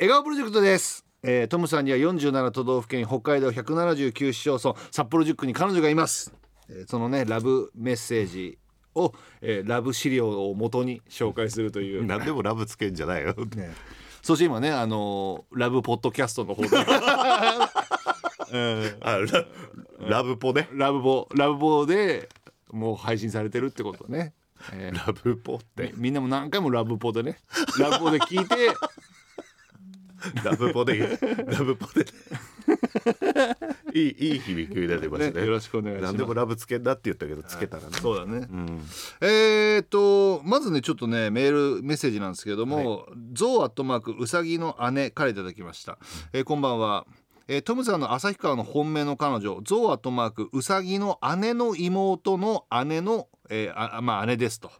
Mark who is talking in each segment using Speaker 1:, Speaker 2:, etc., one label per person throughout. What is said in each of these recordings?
Speaker 1: 笑顔プロジェクトです、えートムさんには47都道府県北海道179市町村札幌10区に彼女がいます、えーそのねラブメッセージを、えーラブ資料を元に紹介するという、
Speaker 2: 何でもラブつけんじゃないよ。
Speaker 1: ね。そして今ねあのーラブポッドキャストの方で、え ー
Speaker 2: あララブポね。
Speaker 1: ラブボラブボでもう配信されてるってことね、えー。
Speaker 2: ラブポって。
Speaker 1: みんなも何回もラブポでね。ラブポで聞いて
Speaker 2: ラブポでラブポでいいいい響きが出ましたね。
Speaker 1: ねよろしくお願いします。
Speaker 2: 何でもラブつけんだって言ったけどつけたらね。
Speaker 1: そうだね、
Speaker 2: うん。
Speaker 1: えーっとまずねちょっとねメールメッセージなんですけども、ゾウアットマークうさぎの姉からいただきました、えーこんばんは。えートムさんの旭川の本命の彼女ゾウアットマークうさぎの姉の妹の姉の、えーあまあ姉ですと、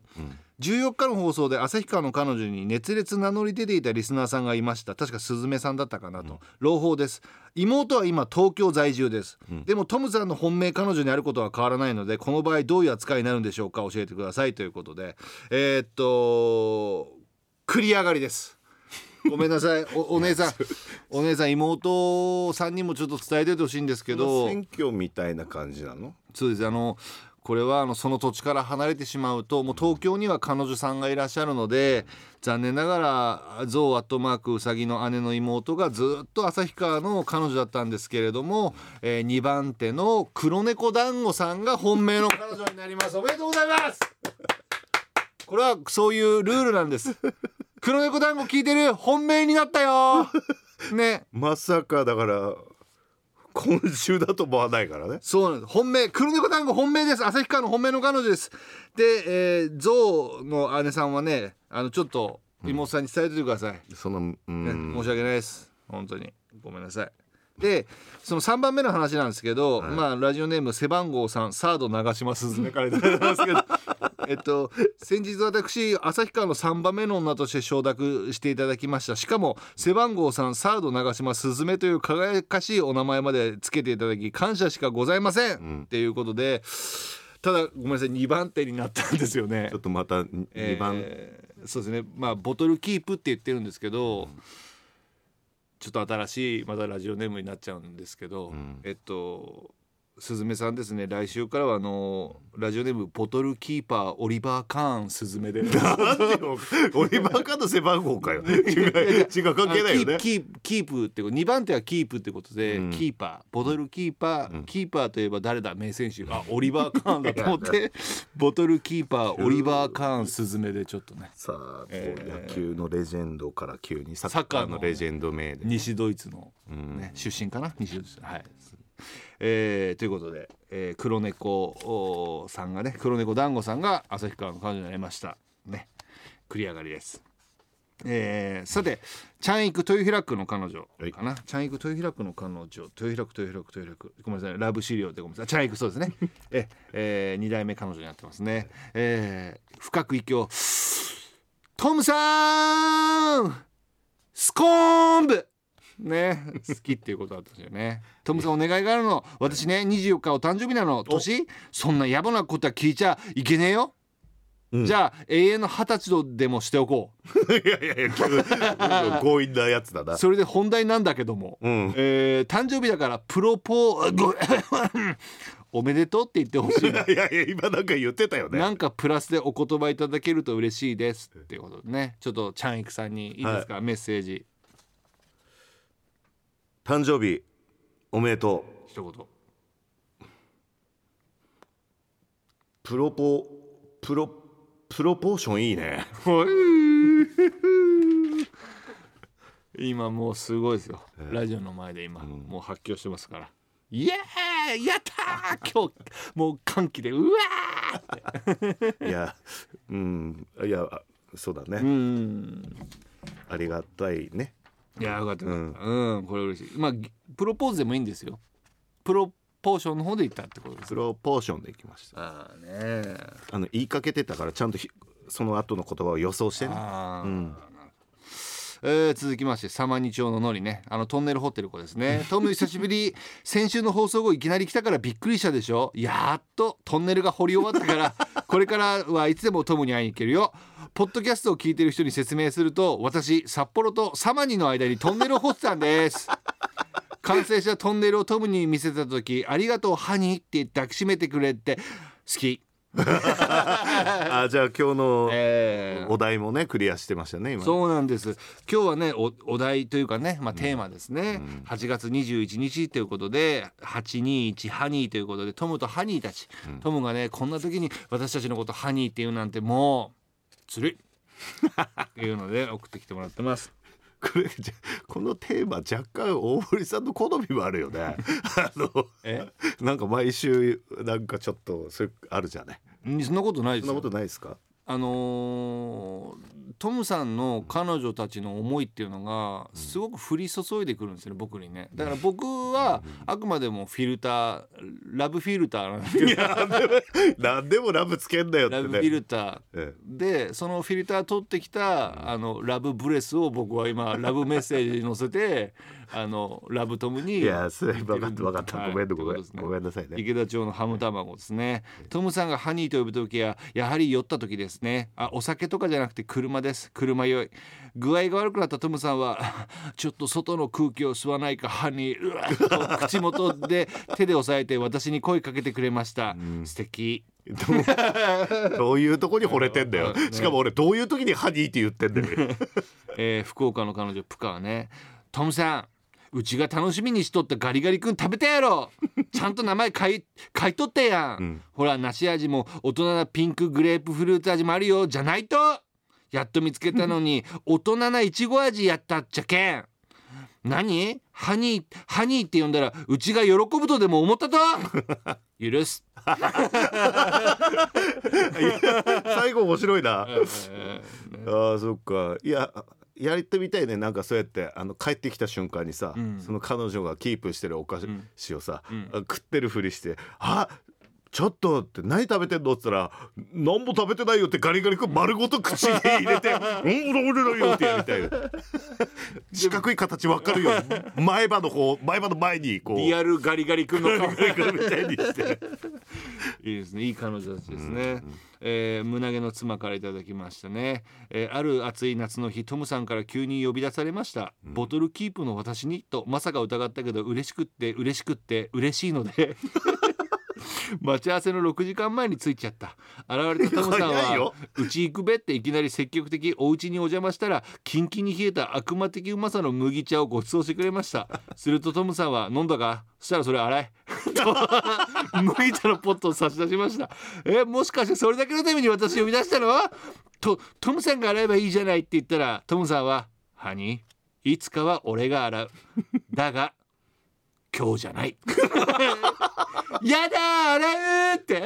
Speaker 1: 14日の放送で旭川の彼女に熱烈名乗り出ていたリスナーさんがいました。確かスズメさんだったかなと、朗報です。妹は今東京在住です、でもトムさんの本命彼女にあることは変わらないのでこの場合どういう扱いになるんでしょうか教えてください。ということで。えーっと繰り上がりです。ごめんなさい。お お姉さん。お姉さん妹さんにもちょっと伝えててほしいんですけど。
Speaker 2: 選挙みたいな感じなの？
Speaker 1: そうです。あのこれはあのその土地から離れてしまうともう東京には彼女さんがいらっしゃるので残念ながらゾウアットマークウサギの姉の妹がずっと旭川の彼女だったんですけれども、え2番手の黒猫団子さんが本命の彼女になります。おめでとうございます。これはそういうルールなんです。黒猫団子聞いてる？本命になったよ。ね。
Speaker 2: まさかだから今週だと思わないからね。
Speaker 1: そうなんです。本命黒猫団子本命です。旭川の本命の彼女です。で、えー、ゾウの姉さんはねあのちょっと妹さんに伝えててください、
Speaker 2: そのう
Speaker 1: ね
Speaker 2: ん
Speaker 1: 申し訳ないです。本当に。ごめんなさい。でその3番目の話なんですけど、まあラジオネーム背番号3サード長嶋すずめからいたすけどえっと先日私旭川の3番目の女として承諾していただきました。しかも背番号3サード長嶋すずめという輝かしいお名前までつけていただき感謝しかございません、っていうことでただごめんなさい2番手になったんですよね。
Speaker 2: ちょっとまた2番、
Speaker 1: えーそうですね。まあボトルキープって言ってるんですけど、ちょっと新しいまたラジオネームになっちゃうんですけど、えっとすずめさんですね。来週からはあのラジオネームボトルキーパーオリバー・カーンすずめで。
Speaker 2: なんでよオリバーカード背番号かよ。違う違う関係ないよね。
Speaker 1: あキープキープってこと2番手はキープってことで、
Speaker 2: うん。
Speaker 1: キーパー。ボトルキーパー、キーパーといえば誰だ？名選手あオリバー・カーンだと思ってボトルキーパーオリバー・カーンスズメでちょっとね。
Speaker 2: さあ、
Speaker 1: えー
Speaker 2: 野球のレジェンドから急にサッ
Speaker 1: カーの
Speaker 2: レジェンド名で。
Speaker 1: 西ドイツの、
Speaker 2: ん。
Speaker 1: ね出身かな？西ドイツ。はい、えーということで、えー黒猫おさんがね黒猫団子さんが旭川の彼女になりましたね。繰り上がりです。えーさてチャンイク豊平区の彼女かな、チャンイク豊平区の彼女。豊平区豊平区豊平区。ごめんなさいラブ資料でごめんなさい。チャンイクそうですね。え、えー、2代目彼女になってますね、えー深く息を。トムさんスコーンブね好きっていうことだったんですよね。トムさんお願いがあるの。私ね24日お誕生日なの。年？そんな野暮なことは聞いちゃいけねえよ、じゃあ永遠の二十歳度でもしておこ
Speaker 2: いやいやいや急強引なやつだな
Speaker 1: うそれで本題なんだけども、
Speaker 2: うん
Speaker 1: えー誕生日だからプロポーごおめでとうって言ってほしいな
Speaker 2: いやいや今なんか言ってたよね
Speaker 1: なんかプラスでお言葉いただけると嬉しいですっていうことでねちょっとチャンイクさんにいいですか、メッセージ
Speaker 2: 誕生日おめでとう。
Speaker 1: 一言。
Speaker 2: プロポプロプロポーションいいね。
Speaker 1: 今もうすごいですよ、ラジオの前で今、もう発狂してますから。イエーイやったー！今日もう歓喜でうわー！って。
Speaker 2: いやうん。いやあそうだね、
Speaker 1: うん。
Speaker 2: ありがたいね
Speaker 1: いやよかったよかった。うん、これ嬉しい。まあぎプロポーズでもいいんですよ。プロポーションの方で言ったってことです。
Speaker 2: プロポーションでいきました。
Speaker 1: ああね
Speaker 2: あの言いかけてたからちゃんとひその後の言葉を予想してね。
Speaker 1: ああ、
Speaker 2: うん
Speaker 1: えー続きまして様に町ののりね。あのトンネル掘ってる子ですね。トム久しぶり。先週の放送後いきなり来たからびっくりしたでしょ？やっとトンネルが掘り終わったからこれからはいつでもトムに会いに行けるよ。ポッドキャストを聞いてる人に説明すると私札幌とサマニの間にトンネルを掘ってたんです。完成したトンネルをトムに見せた時「ありがとうハニー」って抱きしめてくれって好き。
Speaker 2: あじゃあ今日の
Speaker 1: えー
Speaker 2: お題もねクリアしてましたね今
Speaker 1: そうなんです。今日はねおお題というかね、まあ、テーマですね、8月21日ということで821ハニーということでトムとハニーたち、トムがねこんな時に私たちのことハニーっていうなんてもうずる。い っていうので送ってきてもらってます
Speaker 2: これじゃこのテーマ若干大堀さんの好みもあるよね。あの
Speaker 1: え？
Speaker 2: なんか毎週なんかちょっとそれあるじゃない。
Speaker 1: んそんなことないですよ。
Speaker 2: そんなことないですか？
Speaker 1: あのートムさんの彼女たちの思いっていうのがすごく降り注いでくるんですよね僕にね。だから僕はあくまでもフィルターラブフィルターなんですけど
Speaker 2: 何でもラブつけんだよって
Speaker 1: ラブフィ
Speaker 2: ね
Speaker 1: ルター。
Speaker 2: え
Speaker 1: でそのフィルター取ってきたあのラブブレスを僕は今ラブメッセージに載せてあのラブトムに
Speaker 2: いやそれ分かった分かった。
Speaker 1: はい。
Speaker 2: ごめんねごめんなさいね。
Speaker 1: 池田町のハム卵ですね。トムさんがハニーと呼ぶ時はやはり酔った時ですね。あお酒とかじゃなくて車です。車酔い。具合が悪くなったトムさんは ちょっと外の空気を吸わないかハニーうわっと口元で手で押さえて私に声かけてくれました、素敵。
Speaker 2: どうどういうとこに惚れてんだよ。
Speaker 1: ね
Speaker 2: しかも俺どういう時にハニーって言ってんだよ。
Speaker 1: えー福岡の彼女プカはね「トムさんうちが楽しみにしとったガリガリ君食べたやろ ちゃんと名前書い書いとったやん、
Speaker 2: ん。
Speaker 1: ほら梨味も大人なピンクグレープフルーツ味もあるよ。じゃないとやっと見つけたのに 大人ないちご味やったっちゃけん。何？ハニーハニーって呼んだらうちが喜ぶとでも思ったと？許す、
Speaker 2: 最後面白いな。
Speaker 1: えー
Speaker 2: あーそっか。いややってみたいね。なんかそうやってあの帰ってきた瞬間にさ、
Speaker 1: ん。
Speaker 2: その彼女がキープしてるお菓子をさ、
Speaker 1: ん。
Speaker 2: あ食ってるふりして「あちょっと」って何食べてんの？っつったら「何も食べてないよ」ってガリガリ君丸ごと口に入れて「うん食べてないよ」ってやりたいね四角い形わかるよ。うに前歯の方前歯の前にこう。
Speaker 1: リアルガリガリ君の顔。
Speaker 2: みたいにして。
Speaker 1: いいですね。いい彼女たちですね、えー胸毛の妻からいただきましたね、えーある暑い夏の日トムさんから急に呼び出されました、ボトルキープの私にとまさか疑ったけど嬉しくって嬉しくって嬉しいので待ち合わせの6時間前に着いちゃった。現れたトムさんは
Speaker 2: 早いよ「
Speaker 1: うち行くべ」っていきなり積極的お家にお邪魔したらキンキンに冷えた悪魔的うまさの麦茶をご馳走してくれました。するとトムさんは「飲んだか？そしたらそれ洗え」と 麦茶のポットを差し出しました。えもしかしてそれだけのために私を呼び出したの？とトムさんが洗えばいいじゃないって言ったらトムさんは「ハニーいつかは俺が洗う。だが今日じゃない」やだー洗うって。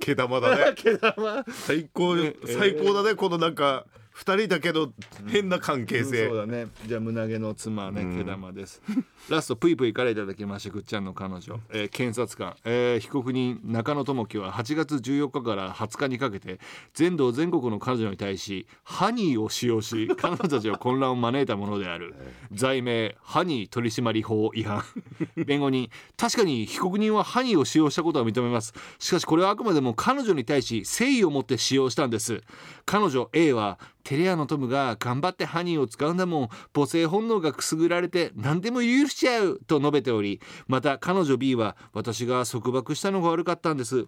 Speaker 2: 毛玉 だね。
Speaker 1: 毛玉
Speaker 2: 最高最高だねこのなんか二人だけど変な関係性、
Speaker 1: そうだね。じゃあ胸毛の妻はね毛玉です、ラストぷいぷいからいただきましたぐっちゃんの彼女、えー検察官、えー被告人中野智樹は8月14日から20日にかけて全道全国の彼女に対しハニーを使用し 彼女たちは混乱を招いたものである。罪名ハニー取締法違反。弁護人確かに被告人はハニーを使用したことは認めます。しかしこれはあくまでも彼女に対し誠意を持って使用したんです。彼女 A はテレアのトムが頑張ってハニーを使うんだもん。母性本能がくすぐられて何でも許しちゃうと述べておりまた彼女 B は私が束縛したのが悪かったんです。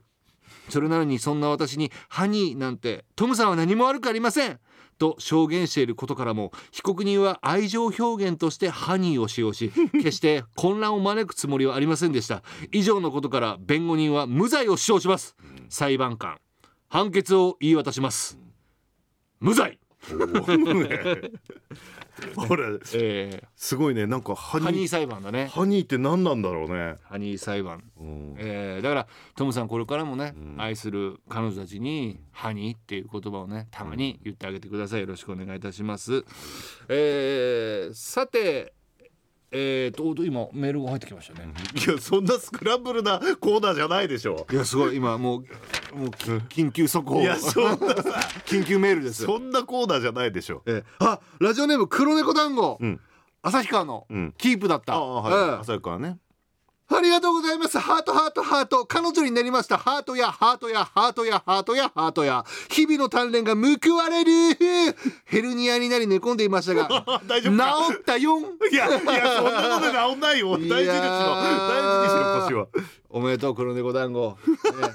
Speaker 1: それなのにそんな私にハニーなんてトムさんは何も悪くありません。と証言していることからも被告人は愛情表現としてハニーを使用し決して混乱を招くつもりはありませんでした。以上のことから弁護人は無罪を主張します。裁判官判決を言い渡します。無罪。
Speaker 2: ほら
Speaker 1: え
Speaker 2: すごいね。なんかハニー。
Speaker 1: ーハニー裁判だね。
Speaker 2: ハニーって何なんだろうね、
Speaker 1: ハニー裁判。
Speaker 2: うん。
Speaker 1: えーだからトムさんこれからもね、愛する彼女たちに「ハニー」っていう言葉をねたまに言ってあげてください。よろしくお願いいたします、えーさてえー、と今メールが入ってきましたね、
Speaker 2: いやそんなスクランブルなコーナーじゃないでしょ。
Speaker 1: いやすごい。今もうもうき緊急速報。
Speaker 2: いやそんなさ。
Speaker 1: 緊急メールです。
Speaker 2: そんなコーナーじゃないでしょ。
Speaker 1: えあラジオネーム黒猫団子、
Speaker 2: うん。
Speaker 1: 旭川の
Speaker 2: うん。
Speaker 1: キープだった、
Speaker 2: ああはい、
Speaker 1: ええ。
Speaker 2: 朝からね。
Speaker 1: ありがとうございます。ハートハートハート。彼女になりました。ハートやハートやハートやハートやハートや。日々の鍛錬が報われる。ヘルニアになり寝込んでいましたが、
Speaker 2: 大丈夫か？
Speaker 1: 治ったよん。
Speaker 2: いやいやそんなことで治んないよ。大事にしろ。
Speaker 1: いやー。
Speaker 2: 大事にしろ腰は。
Speaker 1: おめでとう黒猫団子。ね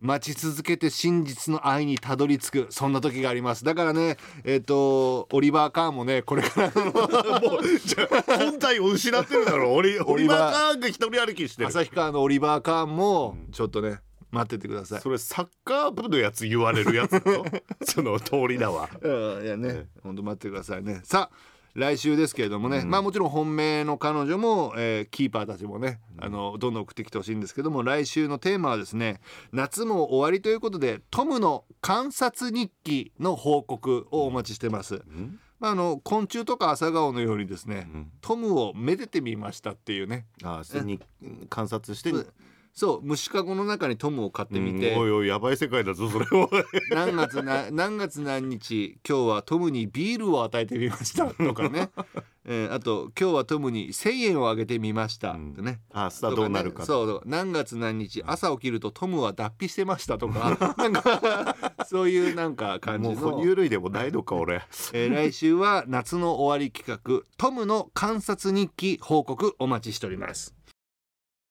Speaker 1: 待ち続けて真実の愛にたどり着く。そんな時があります。だからねえっ、とオリバー・カーンもねこれからの
Speaker 2: もうじゃあ本体を失ってるだろう。オリオリバー・カーンが一人歩きしてる。
Speaker 1: 旭川のオリバー・カーンもちょっとね待っててください。
Speaker 2: それサッカー部のやつ言われるやつ その通りだわ。
Speaker 1: うんいやね、本当待ってくださいね。さあ来週ですけれどもね、まあもちろん本命の彼女も、えーキーパーたちもね、あのどんどん送ってきてほしいんですけども来週のテーマはですね夏も終わりということでトムの観察日記の報告をお待ちしてます。まあ、あの昆虫とか朝顔のようにですね、
Speaker 2: ん。
Speaker 1: トムをめでてみましたっていうね。
Speaker 2: あそれに観察して
Speaker 1: そう虫かごの中にトムを飼ってみて、
Speaker 2: うんおいおいやばい世界だぞそれは。
Speaker 1: 何月な何月何日今日はトムにビールを与えてみましたとかね、えーあと今日はトムに1,000円をあげてみましたってね。
Speaker 2: あさあどうなるか。
Speaker 1: そうそう。何月何日朝起きるとトムは脱皮してましたとか なんかそういうなんか感じ
Speaker 2: もう
Speaker 1: の
Speaker 2: 哺乳類でもないのか俺。
Speaker 1: えー来週は夏の終わり企画トムの観察日記報告お待ちしております